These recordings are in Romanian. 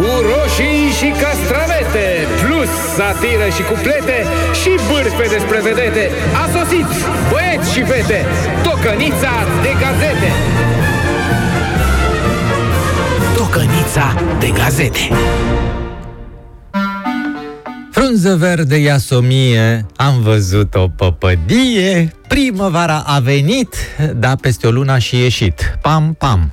Cu roșii și castravete Plus satiră și cuplete Și bârfe despre vedete A sosit băieți și fete Tocănița de gazete Tocănița de gazete Frunză verde iasomie, am văzut o păpădie, primăvara a venit, dar peste o lună a și ieșit. Pam, pam.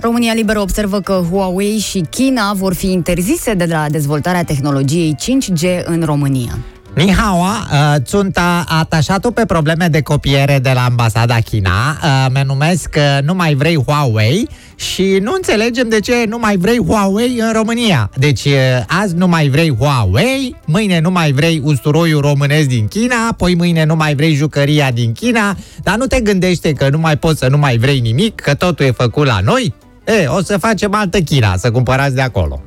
România Liberă observă că Huawei și China vor fi interzise de la dezvoltarea tehnologiei 5G în România. Ni hao, uh, sunt uh, atașatul pe probleme de copiere de la ambasada China. Uh, mă numesc uh, Nu mai vrei Huawei și nu înțelegem de ce nu mai vrei Huawei în România. Deci uh, azi nu mai vrei Huawei, mâine nu mai vrei usturoiul românesc din China, apoi mâine nu mai vrei jucăria din China, dar nu te gândește că nu mai poți să nu mai vrei nimic, că totul e făcut la noi? E, o să facem altă China, să cumpărați de acolo.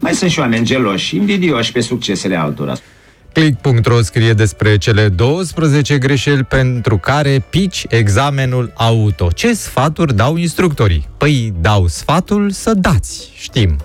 Mai sunt și oameni geloși, invidioși pe succesele altora. Click.ro scrie despre cele 12 greșeli pentru care pici examenul auto. Ce sfaturi dau instructorii? Păi dau sfatul să dați, știm.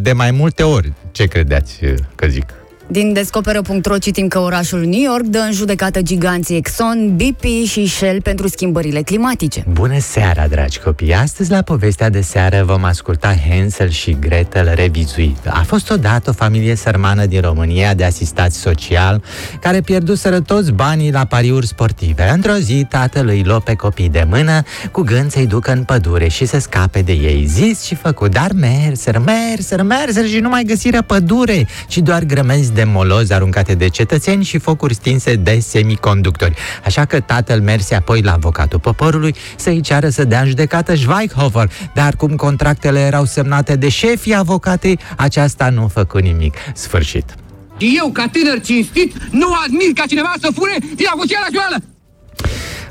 De mai multe ori. Ce credeți că zic? Din Descoperă.ro citim că orașul New York dă în judecată giganții Exxon, BP și Shell pentru schimbările climatice. Bună seara, dragi copii! Astăzi, la povestea de seară, vom asculta Hansel și Gretel revizuit. A fost odată o familie sărmană din România de asistați social care pierduseră toți banii la pariuri sportive. Într-o zi, tatăl îi luă pe copii de mână cu gând să-i ducă în pădure și să scape de ei. Zis și făcut, dar merseră, merseră, merseră și nu mai găsiră pădure, ci doar grămezi de molozi aruncate de cetățeni și focuri stinse de semiconductori. Așa că tatăl merse apoi la avocatul poporului să-i ceară să dea în judecată Schweighofer, dar cum contractele erau semnate de șefii avocatei, aceasta nu făcu nimic. Sfârșit. Și eu, ca tânăr cinstit, nu admit ca cineva să fure din avuția la joală!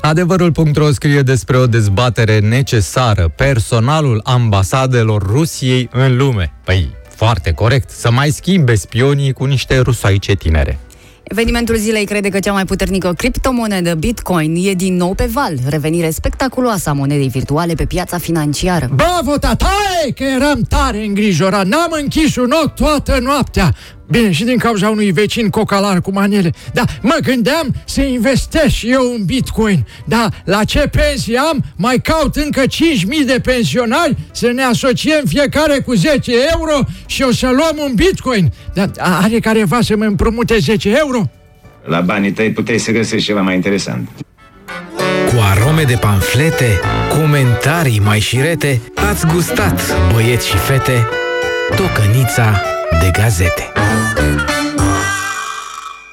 Adevărul.ro scrie despre o dezbatere necesară, personalul ambasadelor Rusiei în lume. Păi, foarte corect, să mai schimbe spionii cu niște rusoaice tinere. Evenimentul zilei crede că cea mai puternică criptomonedă Bitcoin e din nou pe val, revenire spectaculoasă a monedei virtuale pe piața financiară. Bravo, tataie, că eram tare îngrijorat. N-am închis un ochi toată noaptea. Bine, și din cauza unui vecin cocalar cu manele. Da, mă gândeam să investesc și eu un bitcoin. Da, la ce pensie am, mai caut încă 5.000 de pensionari să ne asociem fiecare cu 10 euro și o să luăm un bitcoin. Da, are careva să mă împrumute 10 euro? La banii tăi puteai să găsești ceva mai interesant. Cu arome de panflete, comentarii mai șirete, ați gustat, băieți și fete, tocănița de gazete. Música